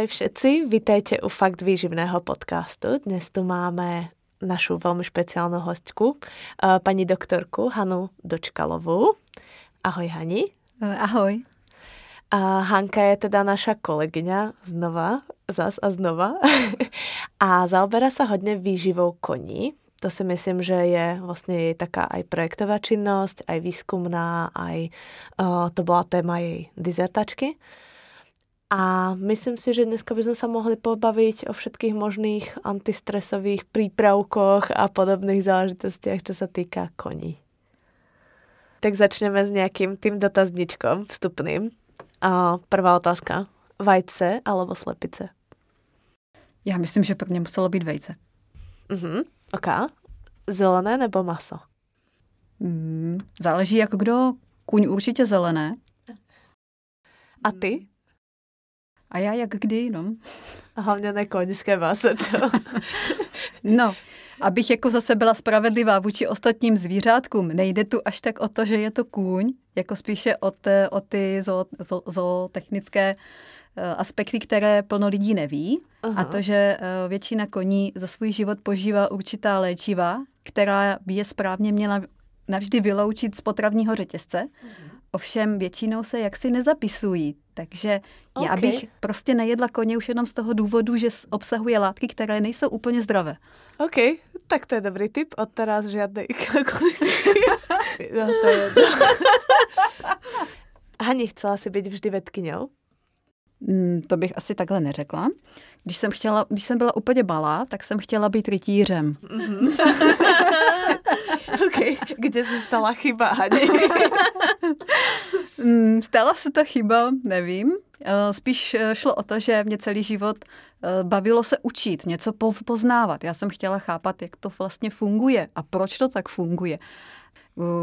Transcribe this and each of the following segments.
Ahoj všetci, vítejte u Fakt výživného podcastu. Dnes tu máme našu veľmi špeciálnu hostku, eh, pani doktorku Hanu Dočkalovú. Ahoj Hani. Eh, ahoj. A Hanka je teda naša kolegyňa znova, zas a znova. a zaoberá sa hodne výživou koní. To si myslím, že je vlastne jej taká aj projektová činnosť, aj výskumná, aj uh, to bola téma jej dizertačky. A myslím si, že dneska by sme sa mohli pobaviť o všetkých možných antistresových prípravkoch a podobných záležitostiach, čo sa týka koní. Tak začneme s nejakým tým dotazničkom vstupným. A prvá otázka. Vajce alebo slepice? Já myslím, že pro mě muselo být vejce. Mhm, ok. Zelené nebo maso? Mm, záleží jak kdo. Kuň určitě zelené. A ty? A já jak kdy, no. A hlavně ne koňské maso, čo? no, abych jako zase byla spravedlivá vůči ostatním zvířátkům, nejde tu až tak o to, že je to kůň, jako spíše o, te, o ty zootechnické eh, aspekty, které plno lidí neví. Aha. A to, že eh, většina koní za svůj život požívá určitá léčiva, která by je správně měla navždy vyloučit z potravního řetězce. Aha. Ovšem většinou se jaksi nezapisují, takže okay. já bych prostě nejedla koně už jenom z toho důvodu, že obsahuje látky, které nejsou úplně zdravé. OK, tak to je dobrý tip. Od teraz žádné koničky. no, to je Hani, chcela si být vždy vedkyňou? Mm, to bych asi takhle neřekla. Když jsem, chtěla, když jsem byla úplně malá, tak jsem chtěla být rytířem. Mm-hmm. OK, kde se stala chyba? Mm, stala se ta chyba, nevím. Eh, spíš eh, šlo o to, že mě celý život eh, bavilo se učit, něco poznávat. Já jsem chtěla chápat, jak to vlastně funguje a proč to tak funguje.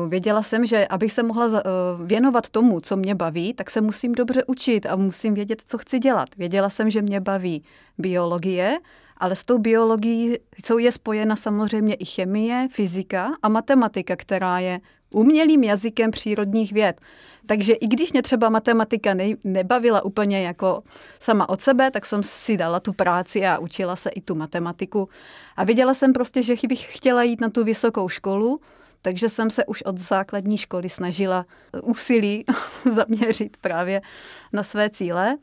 Věděla jsem, že abych se mohla věnovat tomu, co mě baví, tak se musím dobře učit a musím vědět, co chci dělat. Věděla jsem, že mě baví biologie, ale s tou biologií jsou je spojena samozřejmě i chemie, fyzika a matematika, která je umělým jazykem přírodních věd. Takže i když mě třeba matematika ne, nebavila úplně jako sama od sebe, tak jsem si dala tu práci a učila se i tu matematiku. A viděla jsem prostě, že bych chtěla jít na tu vysokou školu, takže jsem se už od základní školy snažila úsilí zaměřit právě na své cíle.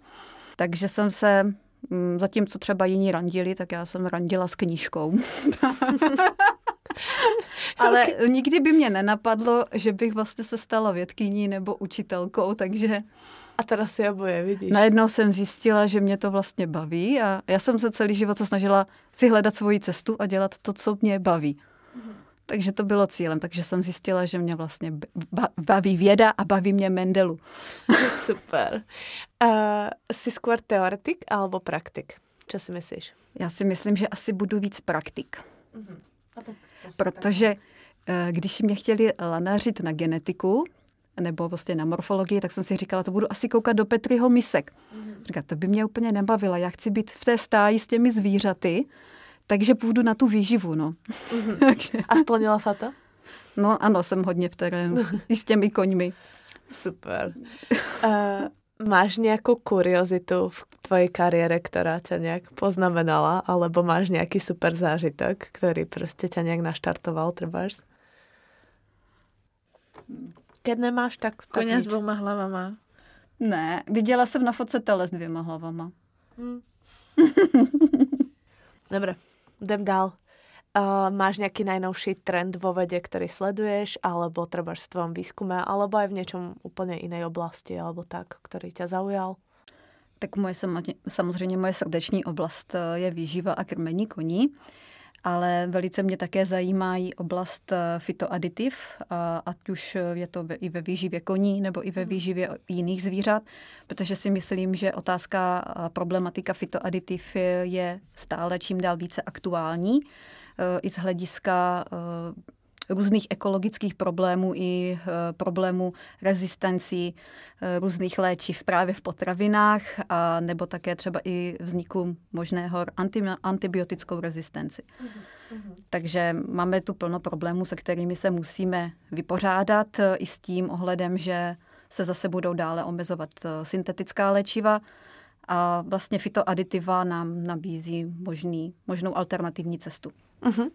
Takže jsem se, zatímco třeba jiní randili, tak já jsem randila s knížkou. Ale okay. nikdy by mě nenapadlo, že bych vlastně se stala vědkyní nebo učitelkou, takže... A teda si oboje, vidíš. Najednou jsem zjistila, že mě to vlastně baví a já jsem se celý život se snažila si hledat svoji cestu a dělat to, co mě baví. Mm-hmm. Takže to bylo cílem, takže jsem zjistila, že mě vlastně baví věda a baví mě Mendelu. Super. Uh, jsi skôr teoretik alebo praktik? Co si myslíš? Já si myslím, že asi budu víc praktik. Mm-hmm. Protože eh, když mě chtěli lanařit na genetiku, nebo vlastně na morfologii, tak jsem si říkala, to budu asi koukat do Petriho misek. Mm. Říká, to by mě úplně nebavila, já chci být v té stáji s těmi zvířaty, takže půjdu na tu výživu, no. Mm-hmm. A splnila se to? No ano, jsem hodně v terénu, i s těmi koňmi. Super. Uh, Máš nějakou kuriozitu v tvojej kariére, která tě nějak poznamenala, alebo máš nějaký super zážitok, který prostě tě nějak naštartoval, trváš? Keď nemáš, tak... tak Koně s dvouma hlavama. Ne, viděla jsem na fotce tele s dvěma hlavama. Hmm. Dobre, jdem dál. Uh, máš nejaký najnovší trend vo vede, ktorý sleduješ, alebo treba v tvojom výskume, alebo aj v niečom úplne inej oblasti, alebo tak, ktorý ťa zaujal? Tak moje, samozřejmě moje srdeční oblast eh, je výživa a krmení koní, ale velice mě také zajímá i oblast eh, fitoaditiv, ať už je to i ve výživě koní nebo i ve hmm. výživě jiných zvířat, protože si myslím, že otázka problematika fitoaditiv je stále čím dál více aktuální i z hlediska eh, různých ekologických problémů i eh, problémů rezistencí eh, různých léčiv právě v potravinách a nebo také třeba i vzniku možného anti, antibiotickou rezistenci. Mm-hmm. Takže máme tu plno problémů, se kterými se musíme vypořádat i s tím ohledem, že se zase budou dále omezovat syntetická léčiva a vlastně fitoaditiva nám nabízí možný, možnou alternativní cestu. Uh-huh.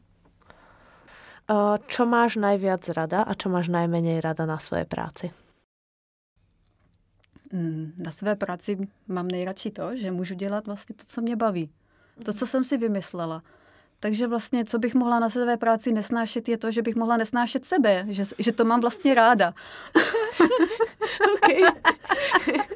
Čo máš najviac rada a čo máš najmenej rada na svojej práci? Mm, na své práci mám nejradši to, že můžu dělat vlastně to, co mě baví. To, co jsem si vymyslela. Takže vlastně, co bych mohla na své práci nesnášet, je to, že bych mohla nesnášet sebe, že, že to mám vlastně ráda. okay.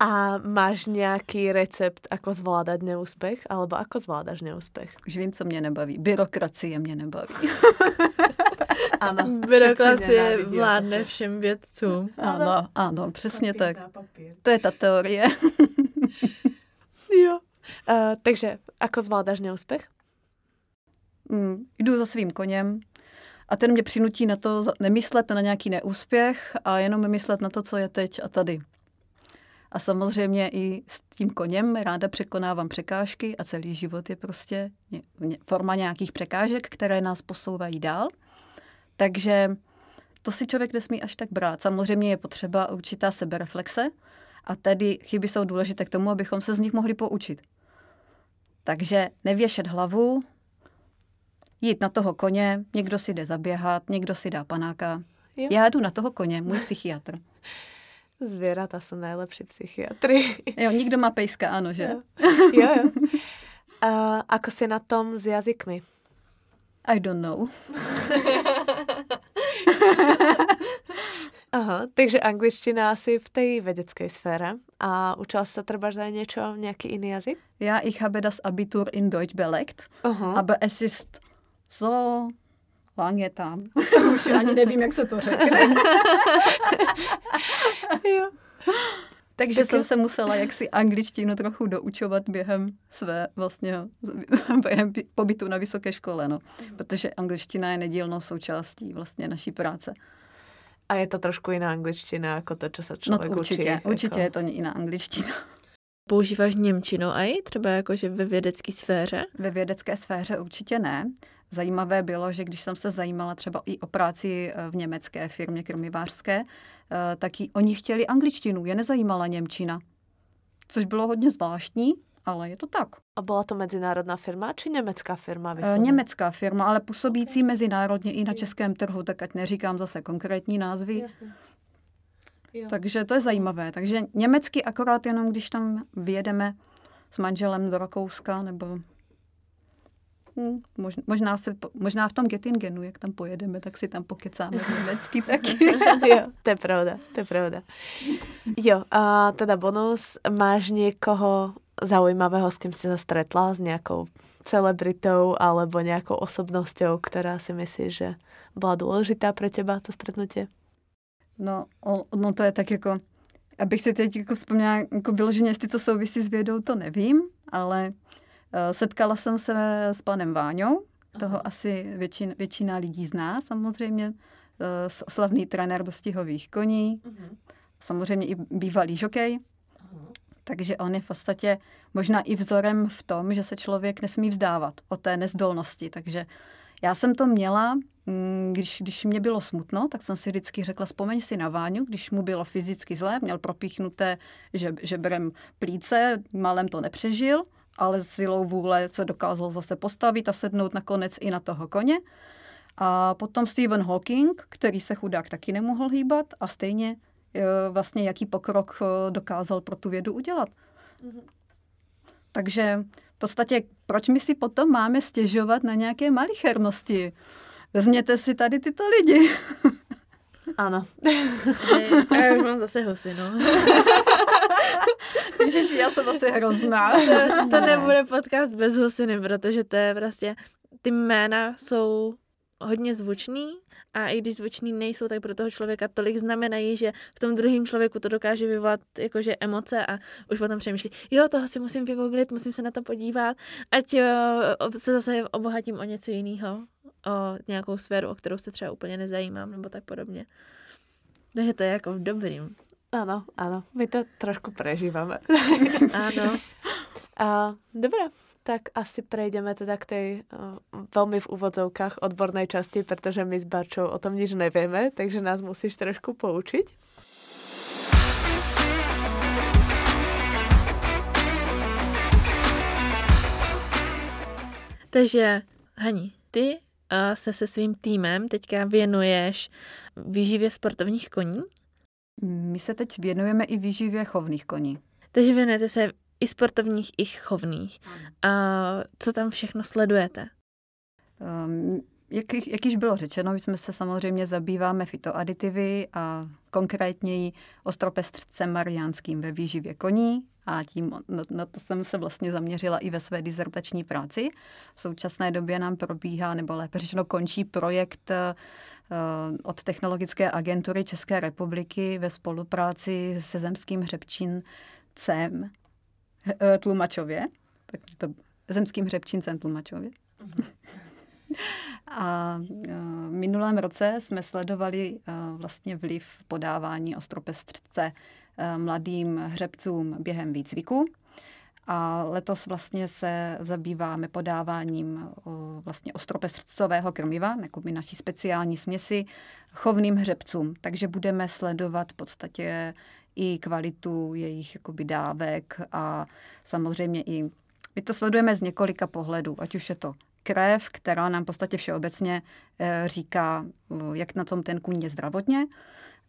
A máš nějaký recept, ako zvládat neúspěch, alebo ako zvládáš neúspěch? Už vím, co mě nebaví. Byrokracie mě nebaví. ano. Byrokracie vládne všem vědcům. Ano, ano, přesně tak. To je ta teorie. jo. Uh, takže, ako zvládáš neúspěch? Mm, jdu za svým koněm a ten mě přinutí na to nemyslet na nějaký neúspěch a jenom myslet na to, co je teď a tady. A samozřejmě i s tím koněm ráda překonávám překážky a celý život je prostě forma nějakých překážek, které nás posouvají dál. Takže to si člověk nesmí až tak brát. Samozřejmě je potřeba určitá sebereflexe a tedy chyby jsou důležité k tomu, abychom se z nich mohli poučit. Takže nevěšet hlavu, jít na toho koně, někdo si jde zaběhat, někdo si dá panáka. Jo. Já jdu na toho koně, můj psychiatr. Zvěrata jsou nejlepší psychiatry. Jo, nikdo má pejska, ano, že? Jo, jo. jo. Uh, ako si na tom s jazykmi? I don't know. Aha, takže angličtina asi v té vědecké sféře. A učila se třeba za něco, nějaký jiný jazyk? Já ich habe das Abitur in Deutsch belegt, Aha. aber es ist so lange tam. Už ani nevím, jak se to řekne. jo. Takže tak jsem se musela jaksi angličtinu trochu doučovat během své vlastně během pobytu na vysoké škole, no. Protože angličtina je nedílnou součástí vlastně naší práce. A je to trošku jiná angličtina, jako to, co se člověk no to určitě, učí. Určitě jako... je to jiná angličtina. Používáš Němčinu i třeba jakože ve vědecké sféře? Ve vědecké sféře určitě ne. Zajímavé bylo, že když jsem se zajímala třeba i o práci eh, v německé firmě krmivářské, eh, tak oni chtěli angličtinu, je nezajímala Němčina. Což bylo hodně zvláštní, ale je to tak. A byla to mezinárodná firma či německá firma? Eh, Vyslovně? Německá firma, ale působící mezinárodně i na českém trhu, tak ať neříkám zase konkrétní názvy. Jasně. Jo. Takže to je zajímavé. Takže německy akorát jenom, když tam vyjedeme s manželem do Rakouska nebo Možná, se, možná v tom Gettingenu, jak tam pojedeme, tak si tam pokecáme německy taky. jo, to je pravda, to je pravda. Jo, a teda bonus, máš někoho zaujímavého, s kým si se stretla, s nějakou celebritou alebo nějakou osobnosťou, která si myslíš, že byla důležitá pro těba, to stretnutí? No, no to je tak jako, abych si teď jako vzpomněla, jako vyloženě, jestli to souvisí s vědou, to nevím, ale setkala jsem se s panem Váňou, toho Aha. asi většin, většina lidí zná samozřejmě, eh, slavný trenér dostihových koní, uh-huh. samozřejmě i bývalý žokej, uh-huh. takže on je v podstatě možná i vzorem v tom, že se člověk nesmí vzdávat o té nezdolnosti, takže já jsem to měla, mm, když, když mě bylo smutno, tak jsem si vždycky řekla, vzpomeň si na Váňu, když mu bylo fyzicky zlé, měl propíchnuté žebrem plíce, malem to nepřežil, ale silou vůle se dokázal zase postavit a sednout nakonec i na toho koně. A potom Stephen Hawking, který se chudák taky nemohl hýbat a stejně e, vlastně jaký pokrok e, dokázal pro tu vědu udělat. Mm-hmm. Takže v podstatě, proč my si potom máme stěžovat na nějaké malichernosti? Vezměte si tady tyto lidi. Ano. A já už mám zase husy, no. Ježiši, já jsem asi hrozná. To, to nebude podcast bez husiny, protože to je prostě, ty jména jsou hodně zvučný a i když zvučný nejsou, tak pro toho člověka tolik znamenají, že v tom druhém člověku to dokáže vyvolat jakože emoce a už potom přemýšlí, jo, toho si musím vygooglit, musím se na to podívat, ať jo, se zase obohatím o něco jiného o nějakou sféru, o kterou se třeba úplně nezajímám, nebo tak podobně. Takže to je jako v dobrým. Áno, áno. My to trošku prežívame. áno. A, dobré, tak asi prejdeme teda k tej uh, veľmi v úvodzovkách odbornej časti, pretože my s Barčou o tom nič nevieme, takže nás musíš trošku poučiť. Takže, Hani, ty uh, se se svým týmem teďka věnuješ výživě sportovních koní. My se teď věnujeme i výživě chovných koní. Takže věnujete se i sportovních, i chovných. A co tam všechno sledujete? Um, jak, jak již bylo řečeno, my jsme se samozřejmě zabýváme fitoaditivy a konkrétněji ostropestřcem mariánským ve výživě koní a tím na, na to jsem se vlastně zaměřila i ve své dizertační práci. V současné době nám probíhá, nebo lépe řečeno končí projekt uh, od Technologické agentury České republiky ve spolupráci se zemským hřebčincem uh, Tlumačově, to zemským hřebčincem Tlumačově. Mm-hmm. A v minulém roce jsme sledovali vlastně vliv podávání ostropestřce mladým hřebcům během výcviku. A letos vlastně se zabýváme podáváním vlastně ostropestřcového krmiva, jako by naší speciální směsi, chovným hřebcům. Takže budeme sledovat v podstatě i kvalitu jejich jakoby dávek a samozřejmě i my to sledujeme z několika pohledů, ať už je to krev, která nám v podstatě všeobecně eh, říká, eh, jak na tom ten kůň je zdravotně.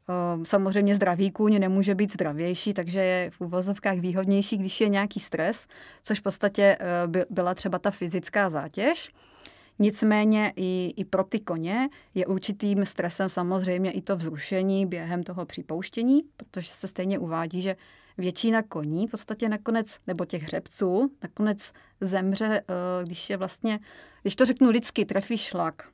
Eh, samozřejmě zdravý kůň nemůže být zdravější, takže je v uvozovkách výhodnější, když je nějaký stres, což v podstatě byla třeba ta fyzická zátěž. Nicméně i, i pro ty koně je určitým stresem samozřejmě i to vzrušení během toho připouštění, protože se stejně uvádí, že většina koní v podstatě nakonec, nebo těch hřebců, nakonec zemře, eh, když je vlastně, když to řeknu lidsky, trefí šlak.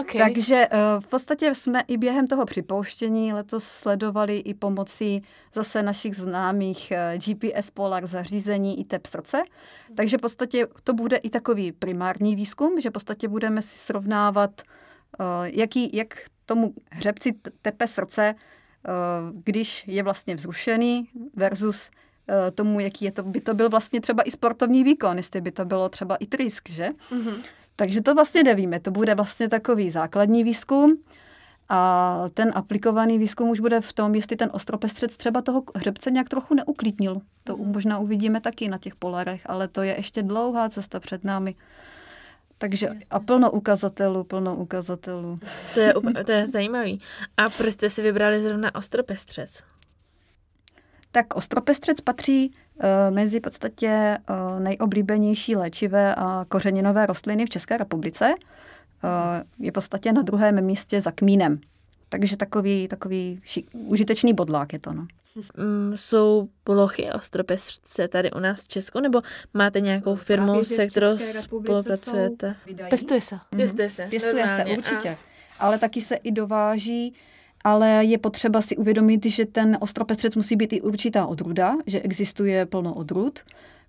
Okay. Takže eh, v podstatě jsme i během toho připouštění letos sledovali i pomocí zase našich známých eh, GPS Polar zařízení i tep srdce. Takže v podstatě to bude i takový primární výzkum, že v podstatě budeme si srovnávat, jaký, jak tomu hřebci tepe srdce Eh, když je vlastně vzrušený versus eh, tomu, jaký je to, by to byl vlastně třeba i sportovní výkon, jestli by to bylo třeba i trysk, že? Mm-hmm. Takže to vlastně nevíme. To bude vlastně takový základní výzkum a ten aplikovaný výzkum už bude v tom, jestli ten ostropestřec třeba toho hřebce nějak trochu neuklidnil. To mm-hmm. možná uvidíme taky na těch polarech, ale to je ještě dlouhá cesta před námi. Takže a plno ukazatelů, plno ukazatelů. To je, to je zajímavý. A proč jste si vybrali zrovna ostropestřec? Tak ostropestřec patří mezi podstatě uh, nejoblíbenější léčivé a kořeninové rostliny v České republice. Uh, je v podstatě na druhém místě za kmínem. Takže takový, takový ši- užitečný bodlák je to. No. Mm, jsou plochy ostropestřce tady u nás v Česku, nebo máte nějakou firmu, Právě, se kterou spolupracujete? Pěstuje se. Pěstuje se. Pěstuje se, určitě. A... Ale taky se i dováží ale je potřeba si uvědomit, že ten ostropestřec musí být i určitá odruda, že existuje plno odrůd.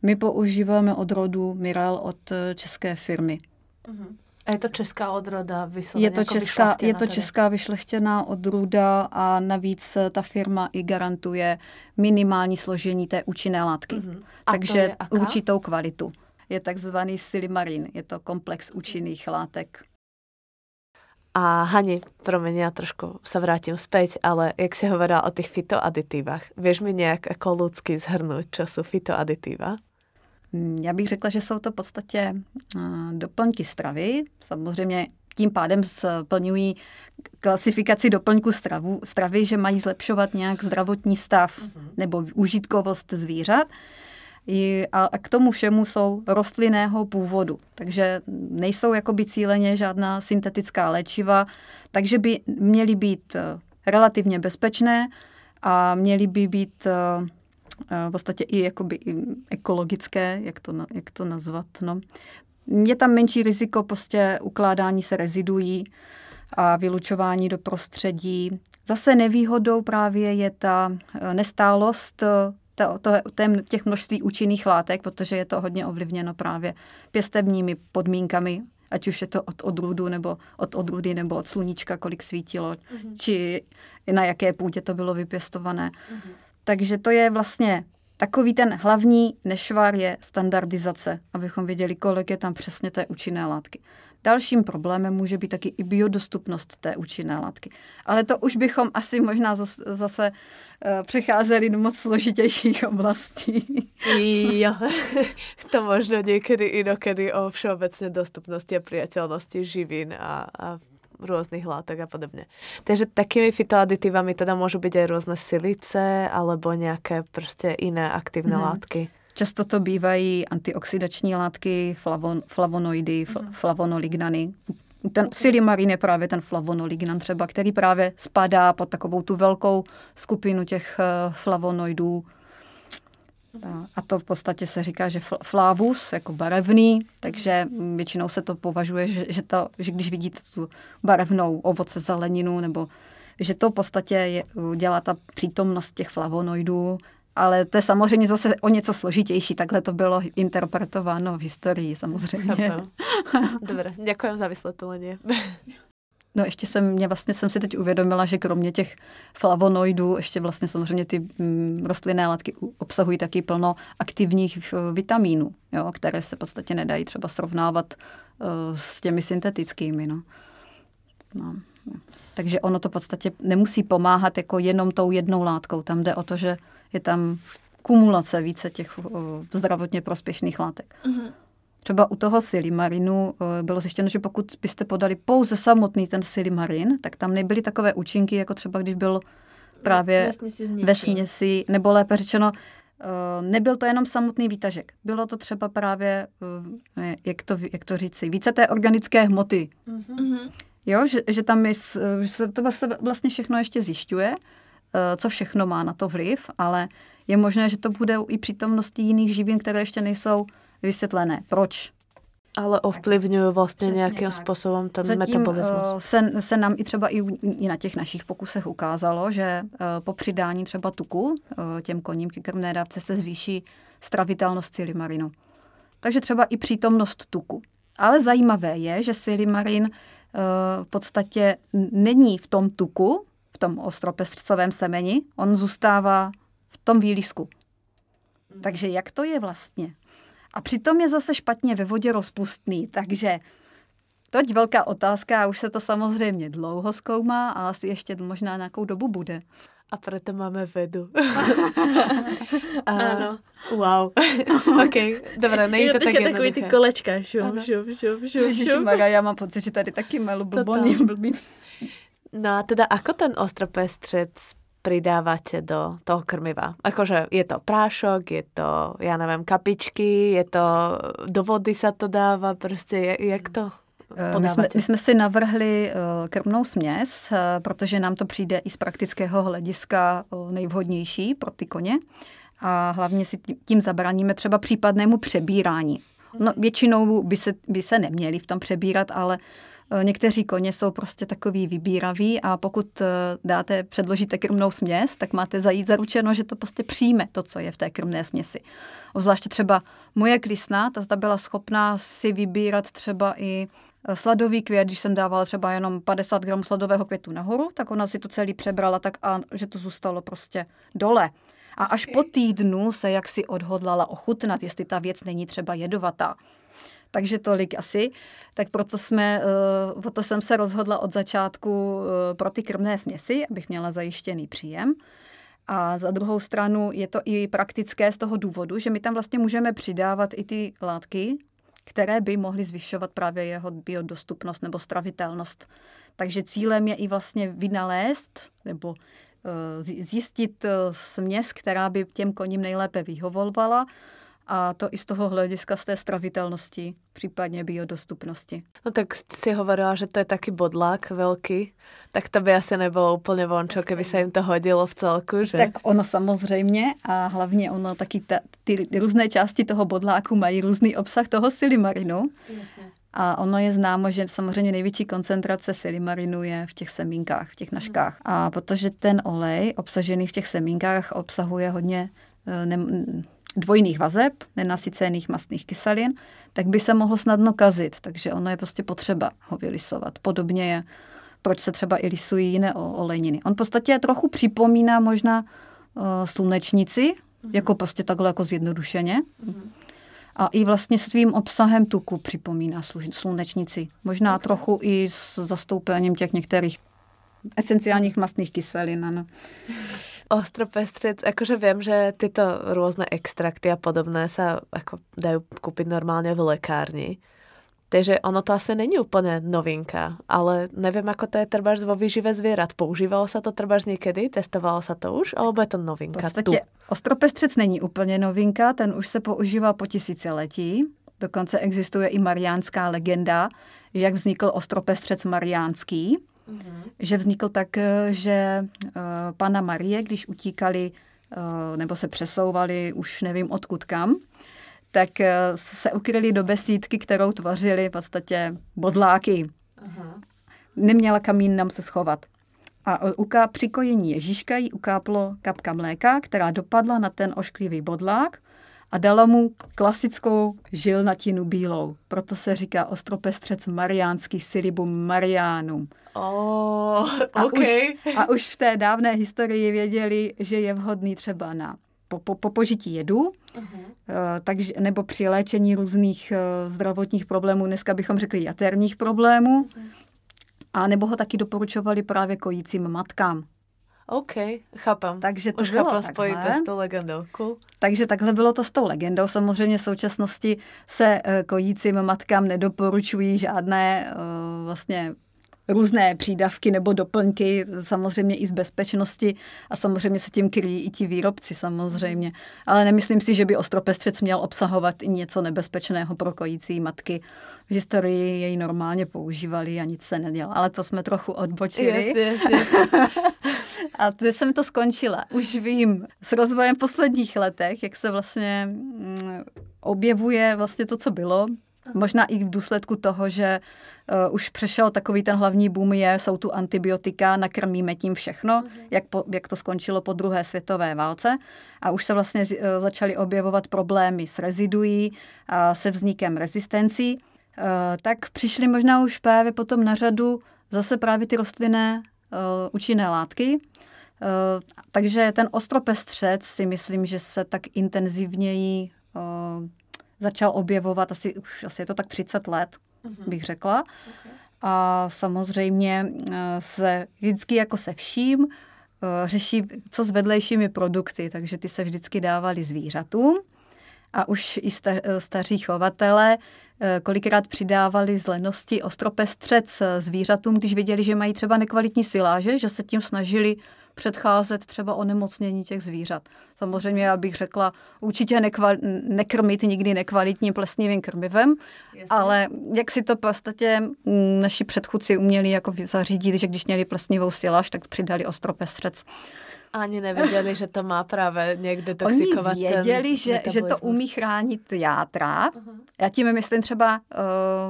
My používáme odrodu Mirel od eh, české firmy. Uh-huh. A je to česká odroda je to česká, je to česká vyšlechtěná odrůda a navíc ta firma i garantuje minimální složení té účinné látky. Mm-hmm. Takže určitou kvalitu. Je takzvaný silimarin, je to komplex účinných látek. A Hani, promiň, já trošku se vrátím zpět, ale jak si hovorila o těch fitoaditivách, vieš mi nějak jako ľudsky zhrnout, čo jsou fitoaditiva? Mm, já bych řekla, že jsou to v podstatě doplňky stravy. Samozřejmě tím pádem splňují klasifikaci doplňku stravu, stravy, že mají zlepšovat nějak zdravotní stav mm-hmm. nebo užitkovost zvířat. A, k tomu všemu jsou rostlinného původu, takže nejsou jakoby cíleně žádná syntetická léčiva, takže by měly být eh, relativně bezpečné a měly by být eh, v podstatě i jakoby i ekologické, jak to, jak to nazvat. No. Je tam menší riziko prostě ukládání se reziduí a vylučování do prostředí. Zase nevýhodou právě je ta nestálost eh, to, to, těch množství účinných látek, protože je to hodně ovlivněno právě pěstebními podmínkami, ať už je to od odrůdu nebo od odrůdy nebo od sluníčka, kolik svítilo, mm-hmm. či na jaké půdě to bylo vypěstované. Mm-hmm. Takže to je vlastně takový ten hlavní nešvar je standardizace, abychom věděli, kolik je tam přesně té účinné látky. Dalším problémem může být taky i biodostupnost té účinné látky. Ale to už bychom asi možná zase uh, přecházeli do moc složitějších oblastí. jo, to možno někdy inokedy o všeobecné dostupnosti a přijatelnosti živín a, a rôznych látok a podobne. Takže takými fitoaditívami teda môžu byť aj rôzne silice alebo nejaké prostě iné aktivné mm. látky. Často to bývají antioxidační látky, flavon, flavonoidy, mm. flavonolignany. Ten silimarin je právě ten flavonolignan třeba, který právě spadá pod takovou tu velkou skupinu těch eh, flavonoidů, a to v podstatě se říká, že flavus jako barevný, takže většinou se to považuje, že, že, to, že když vidíte tu barevnou ovoce, zeleninu, nebo že to v podstatě je, dělá ta přítomnost těch flavonoidů, ale to je samozřejmě zase o něco složitější, takhle to bylo interpretováno v historii samozřejmě. Dobře, děkuji za vysvětlení. No ještě jsem, mě vlastně jsem si teď uvědomila, že kromě těch flavonoidů, ještě vlastně samozřejmě ty mm, rostlinné látky obsahují taky plno aktivních vitamínů, jo, které se v podstatě nedají třeba srovnávat uh, s těmi syntetickými. No. No, no. Takže ono to v podstatě nemusí pomáhat jako jenom tou jednou látkou. Tam jde o to, že je tam kumulace více těch uh, zdravotně prospěšných látek. Mm-hmm. Třeba u toho silimarinu eh, bylo zjištěno, že pokud byste podali pouze samotný ten silimarin, tak tam nebyly takové účinky, jako třeba když byl právě ve směsi, nebo lépe řečeno, eh, nebyl to jenom samotný výtažek. Bylo to třeba právě, eh, jak to, jak to říci, více té organické hmoty. Mm-hmm. Jo, že, že tam je, že se to vlastně všechno ještě zjišťuje, co všechno má na to vliv, ale je možné, že to bude i přítomnosti jiných živin, které ještě nejsou vysvětlené, proč. Ale ovplyvňují vlastně Přesně nějakým tak. způsobem ten Zatím, metabolismus. Uh, se, se nám i třeba i, i na těch našich pokusech ukázalo, že uh, po přidání třeba tuku uh, těm koním ke krmné dávce se zvýší stravitelnost silimarinu. Takže třeba i přítomnost tuku. Ale zajímavé je, že silimarin v podstatě není v tom tuku, v tom ostropestřcovém semeni, on zůstává v tom výlisku. Takže jak to je vlastně? A přitom je zase špatně ve vodě rozpustný, takže toť velká otázka a už se to samozřejmě dlouho zkoumá a asi ještě možná nějakou dobu bude. A proto máme vedu. a, ano. Wow. ok, dobré, není to tak jednoduché. takový ty kolečka, šup, šup, šup, šup, šup. já mám pocit, že tady taky melu blboní, blbý. No a teda ako ten ostropestřec pridávate do toho krmiva? Akože je to prášok, je to, ja neviem, kapičky, je to, do vody sa to dává, prostě jak to eh, my jsme, my jsme si navrhli eh, krmnou směs, eh, protože nám to přijde i z praktického hlediska nejvhodnější pro ty koně a hlavně si tím zabráníme třeba případnému přebírání. No, většinou by se, by se neměli v tom přebírat, ale Eh, někteří koně jsou prostě takový vybíraví a pokud eh, dáte, předložíte krmnou směs, tak máte zajít zaručeno, že to prostě přijme to, co je v té krmné směsi. Obzvláště třeba moje krysna, ta zda byla schopná si vybírat třeba i eh, sladový květ, když jsem dávala třeba jenom 50 gramů sladového květu nahoru, tak ona si to celý přebrala tak, a, že to zůstalo prostě dole. A až po týdnu se jaksi odhodlala ochutnat, jestli ta věc není třeba jedovatá takže tolik asi. Tak proto, jsme, uh, proto jsem se rozhodla od začátku uh, pro ty krmné směsi, abych měla zajištěný příjem. A za druhou stranu je to i praktické z toho důvodu, že my tam vlastně můžeme přidávat i ty látky, které by mohly zvyšovat právě jeho biodostupnost nebo stravitelnost. Takže cílem je i vlastně vynalézt nebo uh, zjistit směs, která by těm koním nejlépe vyhovovala a to i z toho hlediska z té stravitelnosti, případně biodostupnosti. No tak si hovorila, že to je taky bodlák velký, tak to by asi nebylo úplně vončo, kdyby se jim to hodilo v celku, že? Tak ono samozřejmě a hlavně ono taky ta, ty různé části toho bodláku mají různý obsah toho silimarinu. Jasně. A ono je známo, že samozřejmě největší koncentrace silimarinu je v těch semínkách, v těch naškách. A protože ten olej obsažený v těch semínkách obsahuje hodně eh, ne, dvojných vazeb, nenasycených mastných kyselin, tak by se mohlo snadno kazit, takže ono je prostě potřeba ho vylisovat. Podobně je, proč se třeba i lisují jiné olejniny. On v podstatě trochu připomíná možná uh, slunečnici, mm-hmm. jako prostě takhle jako zjednodušeně. Mm-hmm. A i vlastně svým obsahem tuku připomíná slunečnici. Možná okay. trochu i s zastoupením těch některých esenciálních mastných kyselin, ano. Ostropestřec, jakože vím, že tyto různé extrakty a podobné se jako dají koupit normálně v lékárni. Takže ono to asi není úplně novinka, ale nevím, ako to je trbaž vo výžive zvířat. Používalo se to trbaž někdy? Testovalo se to už? Alebo je to novinka? V podstatě tu? ostropestřec není úplně novinka, ten už se používá po tisíciletí. Dokonce existuje i mariánská legenda, že jak vznikl ostropestřec mariánský. Mm-hmm. Že vznikl tak, že uh, pana Marie, když utíkali uh, nebo se přesouvali už nevím odkud kam, tak eh, se ukryli do besídky, kterou tvořili v podstatě bodláky. Aha. Neměla kam jinam se schovat. A uká, při kojení Ježíška jí ukáplo kapka mléka, která dopadla na ten ošklivý bodlák a dala mu klasickou žilnatinu bílou. Proto se říká ostropestřec mariánský Silibum Marianum. Oh, a, okay. už, a už v té dávné historii věděli, že je vhodný třeba na po, po, po požití jedu, uh-huh. takže, nebo při léčení různých uh, zdravotních problémů, dneska bychom řekli jaterních problémů, uh-huh. a nebo ho taky doporučovali právě kojícím matkám. OK, chápem. Takže to Už bylo chápem spojit s tou legendou. Cool. Takže takhle bylo to s tou legendou. Samozřejmě v současnosti se uh, kojícím matkám nedoporučují žádné uh, vlastně různé přídavky nebo doplňky, samozřejmě i z bezpečnosti a samozřejmě se tím kryjí i ti výrobci samozřejmě. Ale nemyslím si, že by ostropestřec měl obsahovat i něco nebezpečného pro kojící matky. V historii jej normálně používali a nic se nedělo. Ale to jsme trochu odbočili. Yes, yes. A teď jsem to skončila. Už vím s rozvojem posledních letech, jak se vlastně mm, objevuje vlastně to, co bylo. Možná i v důsledku toho, že uh, už přešel takový ten hlavní boom je, jsou tu antibiotika, nakrmíme tím všechno, mm-hmm. jak, po, jak to skončilo po druhé světové válce. A už se vlastně uh, začaly objevovat problémy s reziduí a se vznikem rezistencí. Uh, tak přišly možná už právě potom na řadu zase právě ty rostlinné účinné látky. Uh, takže ten ostropestřec si myslím, že se tak intenzivněji uh, začal objevovat asi už asi je to tak 30 let mm-hmm. bych řekla. A samozřejmě eh, se vždycky jako se vším eh, řeší, co s vedlejšími produkty, takže ty se vždycky dávaly zvířatům a už i eh, staří chovatelé kolikrát přidávali z lenosti ostropestřec zvířatům, když viděli, že mají třeba nekvalitní siláže, že se tím snažili předcházet třeba onemocnění těch zvířat. Samozřejmě já bych řekla, určitě nekval, nekrmit nikdy nekvalitním plesnivým krmivem, Jasně. ale jak si to v podstatě mm, naši předchůdci uměli jako zařídit, že když měli plesnivou silaž, tak přidali ostropestřec. Ani nevěděli, že to má právě někde toxikovat Oni věděli, že, že to umí chránit játra. Uh-huh. Já tím myslím třeba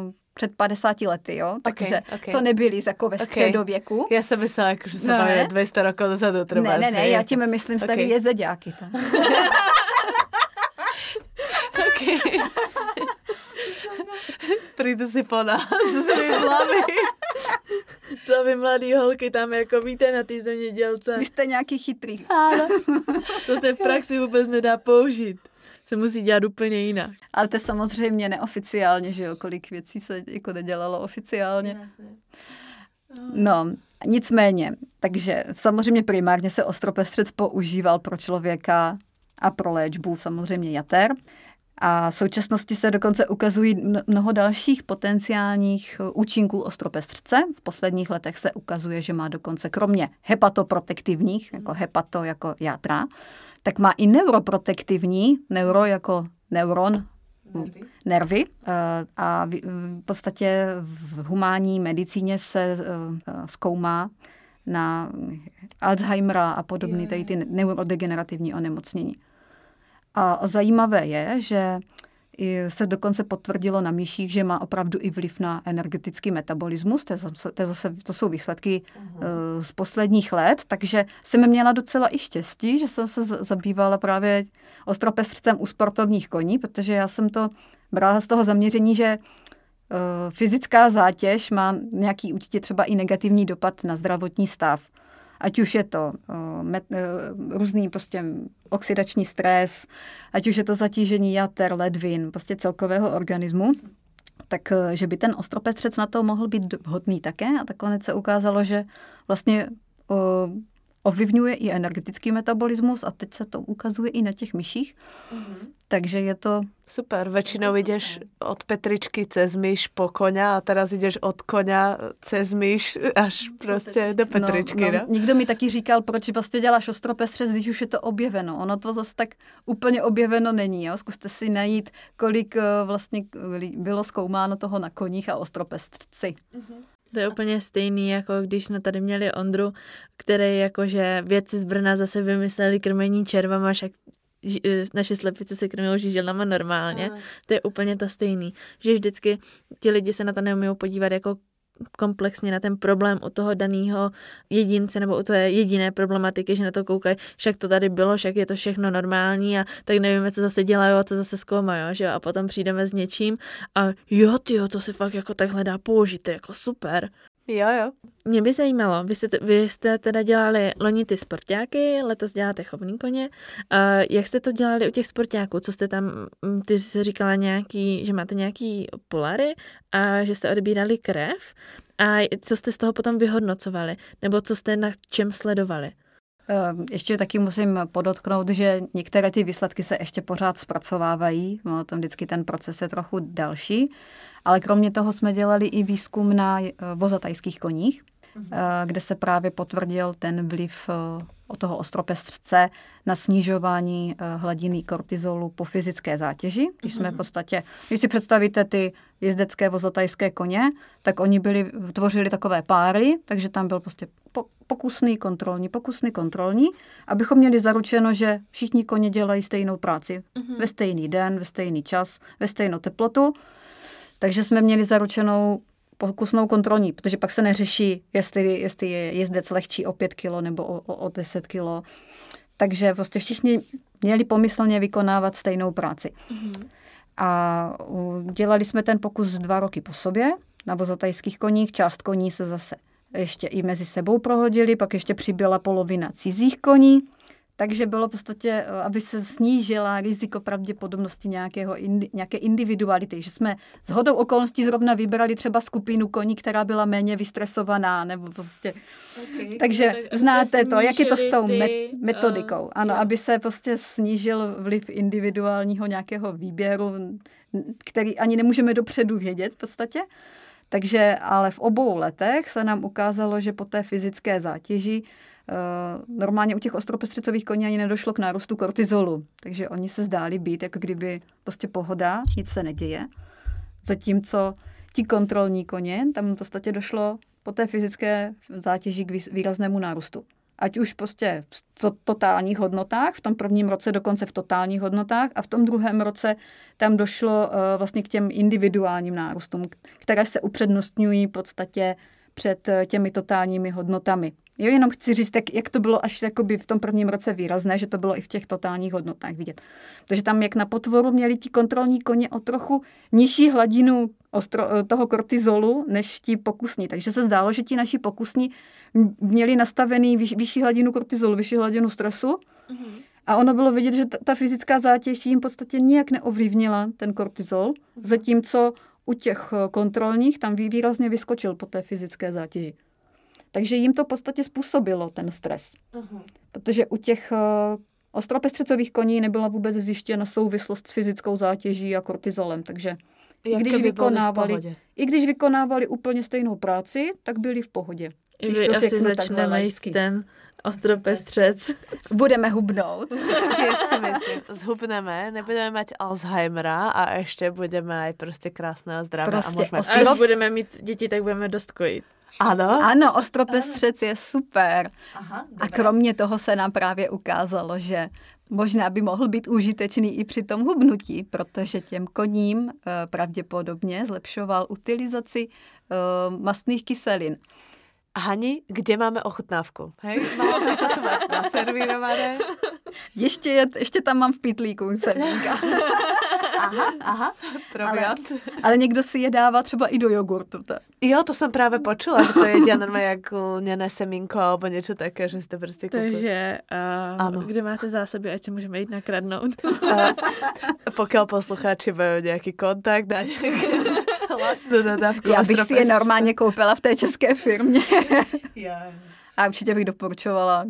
uh, před 50 lety, jo? Takže okay, okay. to nebyli jako ve středověku. Okay. Já jsem myslela, jako, že se no, 200 roků dozadu třeba. Ne, ne, ne, já tím myslím starý okay. jezeďáky. Tam. okay. Přijdu si po nás z hlavy. Co vy mladý holky tam jako víte na ty zemědělce? Vy jste nějaký chytrý. Ale to se v praxi vůbec nedá použít se musí dělat úplně jinak. Ale to samozřejmě neoficiálně, že jo, kolik věcí se jako nedělalo oficiálně. No, nicméně, takže samozřejmě primárně se ostropestřec používal pro člověka a pro léčbu samozřejmě jater. A v současnosti se dokonce ukazují mnoho dalších potenciálních uh, účinků ostropestřce. V posledních letech se ukazuje, že má dokonce kromě hepatoprotektivních, jako hepato jako játra, tak má i neuroprotektivní, neuro jako neuron, nervy, nervy eh, a v podstatě v humánní medicíně se zkoumá na Alzheimera a podobné tady ty neurodegenerativní onemocnění. A zajímavé je, že se dokonce potvrdilo na myších, že má opravdu i vliv na energetický metabolismus. To, je zase, to, je zase, to jsou výsledky uh-huh. z posledních let, takže jsem měla docela i štěstí, že jsem se zabývala právě ostropestřcem u sportovních koní, protože já jsem to brala z toho zaměření, že uh, fyzická zátěž má nějaký určitě třeba i negativní dopad na zdravotní stav. Ať už je to uh, met, uh, různý prostě oxidační stres, ať už je to zatížení jater, ledvin, prostě celkového organismu, tak že by ten ostropestřec na to mohl být vhodný také. A tak konec se ukázalo, že vlastně ovlivňuje i energetický metabolismus a teď se to ukazuje i na těch myších. Mm-hmm. Takže je to... Super, většinou jdeš od Petričky cez myš po koňa a teraz jdeš od koňa cez myš až prostě do Petričky, no, no, no? Někdo mi taky říkal, proč vlastně děláš ostropestřec, když už je to objeveno. Ono to zase tak úplně objeveno není. Jo? Zkuste si najít, kolik eh, vlastně bylo zkoumáno toho na koních a ostropestřci. Mm-hmm. To je úplně stejný, jako když jsme tady měli Ondru, který jakože věci z Brna zase vymysleli krmení červama, však e, naše slepice se krmí žíželnama normálně. Aha. To je úplně to stejný. Že vždycky ti lidi se na to neumí podívat jako komplexně na ten problém u toho daného jedince nebo u té jediné problematiky, že na to koukají, však to tady bylo, však je to všechno normální a tak nevíme, co zase dělají a co zase zkoumají, že a potom přijdeme s něčím a jo, ty to se fakt jako takhle dá použít, to je jako super. Jo, jo. Mě by zajímalo, vy jste, vy jste teda dělali loni ty sportáky, letos děláte chovní koně. Uh, jak jste to dělali u těch sportáků? Co jste tam, mm, ty jsi říkala nějaký, že máte nějaký polary a že jste odebírali krev. A co jste z toho potom vyhodnocovali? Nebo co jste na čem sledovali? Ehm, ještě taky musím podotknout, že některé ty výsledky se ještě pořád zpracovávají, no, tam vždycky ten proces je trochu další, ale kromě toho jsme dělali i výzkum na eh, vozatajských koních, mhm. eh, kde se právě potvrdil ten vliv eh, o toho ostropestřce na snižování hladiny kortizolu po fyzické zátěži. Když jsme v mhm. podstatě, když si představíte ty jezdecké vozatajské koně, tak oni byli, tvořili takové páry, takže tam byl prostě pokusný, kontrolní, pokusný, kontrolní, abychom měli zaručeno, že všichni koně dělají stejnou práci mm-hmm. ve stejný den, ve stejný čas, ve stejnou teplotu. Takže jsme měli zaručenou pokusnou kontrolní, protože pak se neřeší, jestli, jestli je jezdec lehčí o 5 kilo nebo o, o, o 10 kilo. Takže prostě všichni měli pomyslně vykonávat stejnou práci. Mm-hmm. A dělali jsme ten pokus dva roky po sobě na vozatajských koních. Část koní se zase ještě i mezi sebou prohodili, pak ještě přibyla polovina cizích koní, takže bylo v podstatě, eh, aby se snížila riziko pravděpodobnosti nějakého, nějaké individuality, že jsme s hodou okolností zrovna vybrali třeba skupinu koní, která byla méně vystresovaná, nebo prostě. Okay. Takže tak, znáte to, jak je to s tou ty, metodikou. Uh, ano, jo. aby se prostě snížil vliv individuálního nějakého výběru, který ani nemůžeme dopředu vědět v podstatě. Takže ale v obou letech se nám ukázalo, že po té fyzické zátěži Uh, normálně u těch ostropestřicových koní ani nedošlo k nárůstu kortizolu, takže oni se zdáli být, jako kdyby prostě pohoda, nic se neděje. Zatímco ti kontrolní koně, tam v podstatě došlo po té fyzické zátěži k výraznému nárůstu ať už prostě v totálních hodnotách, v tom prvním roce dokonce v totálních hodnotách a v tom druhém roce tam došlo uh, vlastně k těm individuálním nárůstům, které se upřednostňují v podstatě před uh, těmi totálními hodnotami. Jo, jenom chci říct, jak, jak to bylo až jakoby v tom prvním roce výrazné, že to bylo i v těch totálních hodnotách vidět. Takže tam jak na potvoru měli ti kontrolní koně o trochu nižší hladinu ostro, toho kortizolu než ti pokusní. Takže se zdálo, že ti naši pokusní měli nastavený vyš, vyšší hladinu kortizolu, vyšší hladinu stresu. Mm-hmm. A ono bylo vidět, že ta, ta fyzická zátěž jim v podstatě nijak neovlivnila ten kortizol, mm-hmm. zatímco u těch eh, kontrolních tam výrazně vyskočil po té fyzické zátěži. Takže jim to v podstatě způsobilo ten stres. Uh-huh. Protože u těch uh, ostropestřicových koní nebyla vůbec zjištěna souvislost s fyzickou zátěží a kortizolem, takže i když, vykonávali, I když vykonávali úplně stejnou práci, tak byli v pohodě. I vy asi začneme jíst ten ostropestřec. Budeme hubnout. Tiež si myslím. Zhubneme, nebudeme mít Alzheimera a ještě budeme aj prostě krásné a zdravé. Prostě a můžeme... Ostrop... Až budeme mít děti, tak budeme dost kojit. Ano? Ano, ostropestřec je super. Aha, a kromě toho se nám právě ukázalo, že možná by mohl být užitečný i při tom hubnutí, protože těm koním eh, pravděpodobně zlepšoval utilizaci eh, mastných kyselin. Hani, kde máme ochutnávku? Hej, mám naservírované. Ještě, je, ještě tam mám v pitlíku semínka. aha, aha, proviant. Ale, ale někdo si je dává třeba i do jogurtu. Tak. Jo, to jsem právě počula, že to jedia normálně jak lněné semínko alebo něco také, že jste prostě kupují. Takže uh, kde máte zásoby, ať si můžeme jít nakradnout. uh, pokud posluchači mají nějaký kontakt na nějaký lacnou dodávku. Já bych si je normálně koupila v té české firmě. Já. A určitě bych doporučovala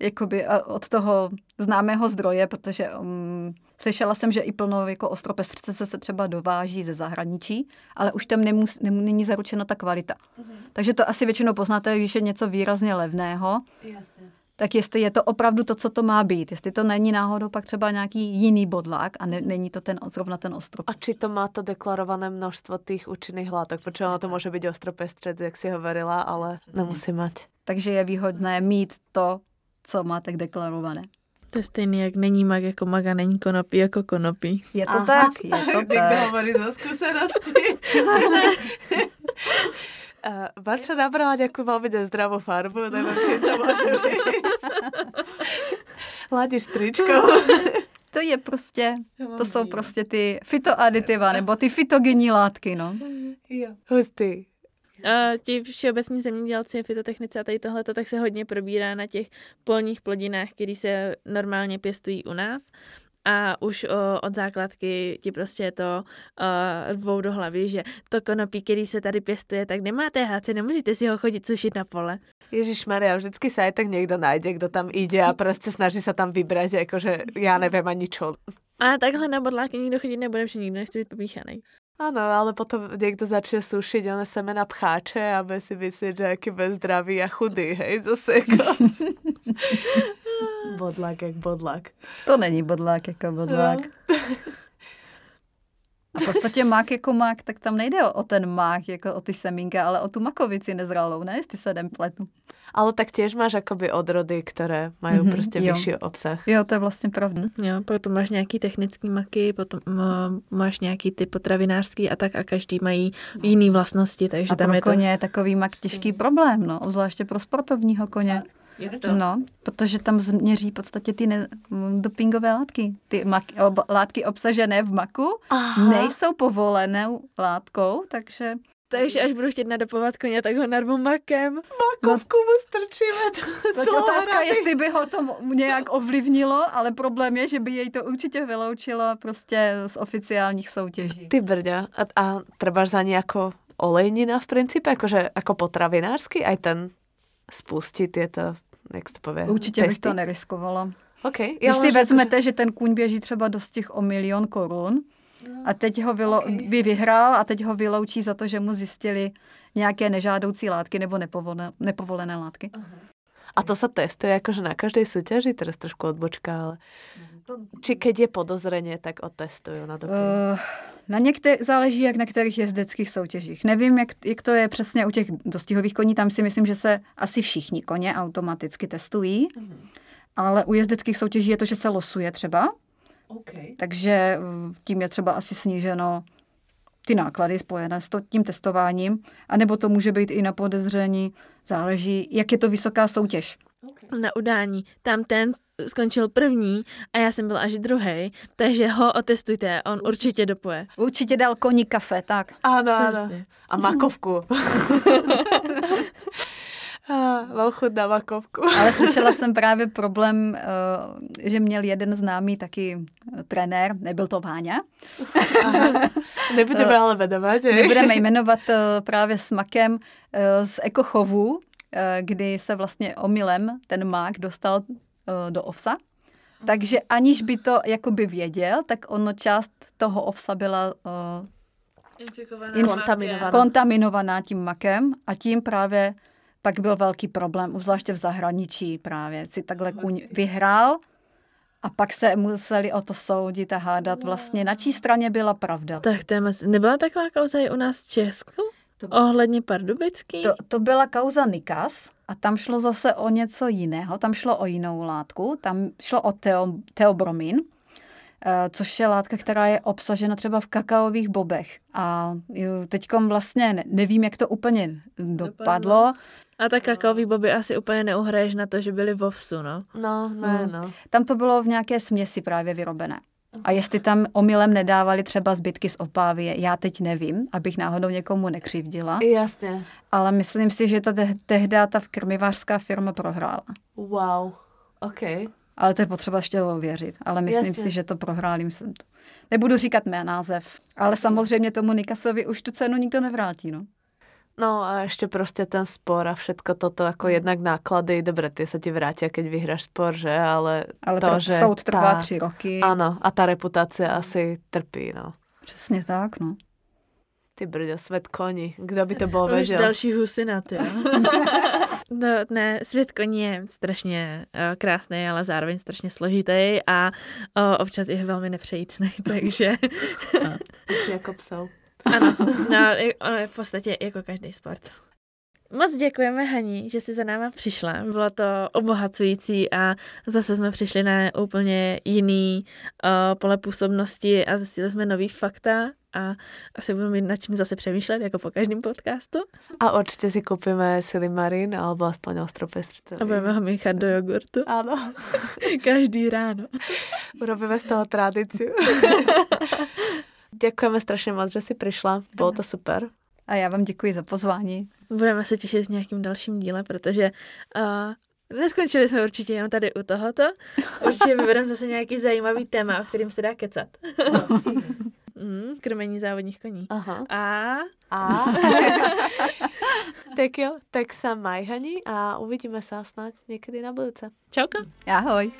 jakoby od toho známého zdroje, protože um, slyšela jsem, že i plno jako ostropestřice se třeba dováží ze zahraničí, ale už tam nemus, nem, není zaručena ta kvalita. Mm-hmm. Takže to asi většinou poznáte, když je něco výrazně levného, Jasně. tak jestli je to opravdu to, co to má být. Jestli to není náhodou pak třeba nějaký jiný bodlák a ne, není to ten zrovna ten ostrop. A či to má to deklarované množstvo těch účinných látek? Protože ono to může být ostropestřec, jak si hovorila, ale nemusí mať. Takže je výhodné mít to, co máte deklarované. To je stejný, jak není mag jako maga, není konopí jako konopí. Je to Aha. tak, je to Někdo tak. hovorí zo skúsenosti. Uh, Barča nabrala nějakou velmi nezdravou farbu, nevím, či to může být. Ladíš tričko. To je prostě, to jsou prostě ty fitoaditiva, nebo ty fitogenní látky, no. Jo. Hustý. Uh, ti všeobecní zemědělci, fitotechnici a tady tohleto, tak se hodně probírá na těch polních plodinách, které se normálně pěstují u nás. A už o, od základky ti prostě to uh, rvou do hlavy, že to konopí, který se tady pěstuje, tak nemá THC, nemusíte si ho chodit sušit na pole. Ježíš Maria, vždycky sa aj tak někdo najde, kdo tam ide a prostě snaží sa tam vybrať, jakože já nevím ani čo. A takhle na bodláky nikdo chodit nebude, protože nikdo nechce být popíchaný. Ano, ale potom někdo začne sušiť one semena pcháče a bude si myslieť, že aký bezdravý a chudý, hej, zase jako. bodlák jak bodlák. To není bodlák jako bodlák. No. A v podstatě mák jako mák, tak tam nejde o, o ten mák, jako o ty semínka, ale o tu makovici nezralou, ne? Jestli se jdem pletu. Ale tak tiež máš akoby odrody, které mají mm-hmm, prostě jo. vyšší obsah. Jo, to je vlastně pravda. Jo, potom máš nějaký technický maky, potom máš nějaký ty potravinářský a tak a každý mají jiný vlastnosti, takže A tam pro je to... koně je takový mak těžký problém, no, obzvláště pro sportovního koně. To? No, protože tam změří v podstatě ty ne, dopingové látky. Ty mak, ob, látky obsažené v maku Aha. nejsou povolenou látkou, takže Takže až budu chtít nadopovat koně, tak ho narvu makem. Makovku mu strčíme. To, to je otázka, jestli by ho to nějak ovlivnilo, ale problém je, že by jej to určitě vyloučilo prostě z oficiálních soutěží. Ty brďo, a, a trebáš za ní jako olejnina v principe, jakože jako potravinářský, aj ten spustit je to, jak se to pově? Určitě bych testy? to neriskovalo. OK. Já Když si len, že vezmete, že ten kůň běží třeba do těch o milion korun a teď ho vylo, Ok. by vyhrál a teď ho vyloučí za to, že mu zjistili nějaké nežádoucí látky nebo nepovolené, nepovolené látky. A to sa testuje akože na každej súťaži, teraz trošku odbočka, ale či keď je podozrenie, tak otestujú na doping. Uh, na některých záleží, jak na kterých jezdeckých soutěžích. Nevím, jak, jak to je přesně u těch dostihových koní, tam si myslím, že se asi všichni koně automaticky testují, ale u jezdeckých soutěží je to, že se losuje třeba, okay. takže uh, tím je třeba asi sníženo ty náklady spojené s to, tím testováním, anebo to může být i na podezření, záleží, jak je to vysoká soutěž. Na udání. Tam ten skončil první a já jsem byl až druhý, takže ho otestujte, on určitě dopoje. Určitě dal koni kafe, tak. Áno. Přesně. A makovku. a, mám chuť na makovku. Ale slyšela jsem právě problém, eh, že měl jeden známý taky eh, trenér, nebyl to Váňa. Nebudeme ale vedovať. hej? Nebudeme jmenovat eh, právě s makem eh, z ekochovu, eh, kdy se vlastně omylem ten mák dostal eh, do ovsa. Takže aniž by to jakoby věděl, tak ono část toho ovsa byla eh, Kontaminovaná. kontaminovaná tím makem a tím právě pak byl velký problém, zvláště v zahraničí právě. Si takhle kůň vyhrál a pak se museli o to soudit a hádat vlastně, na čí straně byla pravda. Tak to je mas... Nebyla taková kauza i u nás v Česku? To- Ohledně Pardubický? To, to byla kauza Nikas a tam šlo zase o něco jiného, tam šlo o jinou látku, tam šlo o teo, teobromin, eh, což je látka, která je obsažena třeba v kakaových bobech. A teď vlastně ne- nevím, jak to úplně dopadlo. A tak kakaový boby asi úplně neuhraješ na to, že byli v ovsu, no. No, ne, Mm. no. Tam to bylo v nějaké směsi právě vyrobené. A jestli tam omylem nedávali třeba zbytky z opávy, já teď nevím, abych náhodou někomu nekřivdila. Jasně. Ale myslím si, že ta te- tehdy ta krmivářská firma prohrála. Wow. OK. Ale to je potřeba ještě ověřit. Ale myslím Jasně. si, že to prohráli. Myslím to. Nebudu říkat mé název. Ale samozřejmě tomu Nikasovi už tu cenu nikdo nevrátí. No. No a ešte proste ten spor a všetko toto, ako jednak náklady, dobre, tie sa ti vrátia, keď vyhráš spor, že? Ale, Ale to, že soud trvá tá- tři roky. Áno, a tá reputácia asi trpí, no. Přesně tak, no. Ty brďo, svet koní. Kdo by to bol Už vežel? další husina, ty. jo. No, ne, svět koní je strašně uh, krásný, ale zároveň strašně složitý a uh, občas je velmi nepřejícný, takže Asi jako psou. Ano, no, ono je v podstatě jako každý sport. Moc děkujeme Haní, že jsi za náma přišla. Bylo to obohacující a zase jsme přišli na úplně jiný uh, pole působnosti a zjistili jsme nový fakta a asi budeme mít nad čím zase přemýšlet, jako po každém podcastu. A určite si kúpime silimarín alebo aspoň ostropestricový. A budeme ho míchat do jogurtu. Áno. Každý ráno. Urobíme z toho tradíciu. Ďakujeme strašne moc, že si prišla. Bolo to super. A já vám děkuji za pozvání. Budeme se těšit v nějakým dalším díle, protože uh, neskončili jsme určitě jenom tady u tohoto. Určitě vybereme zase nějaký zajímavý téma, o kterým se dá kecat. Mm, krmení závodních koní. Aha. A A... tak jo, tak sa maj, Hani, a uvidíme sa snáď niekedy na budúce. čauka. Ahoj.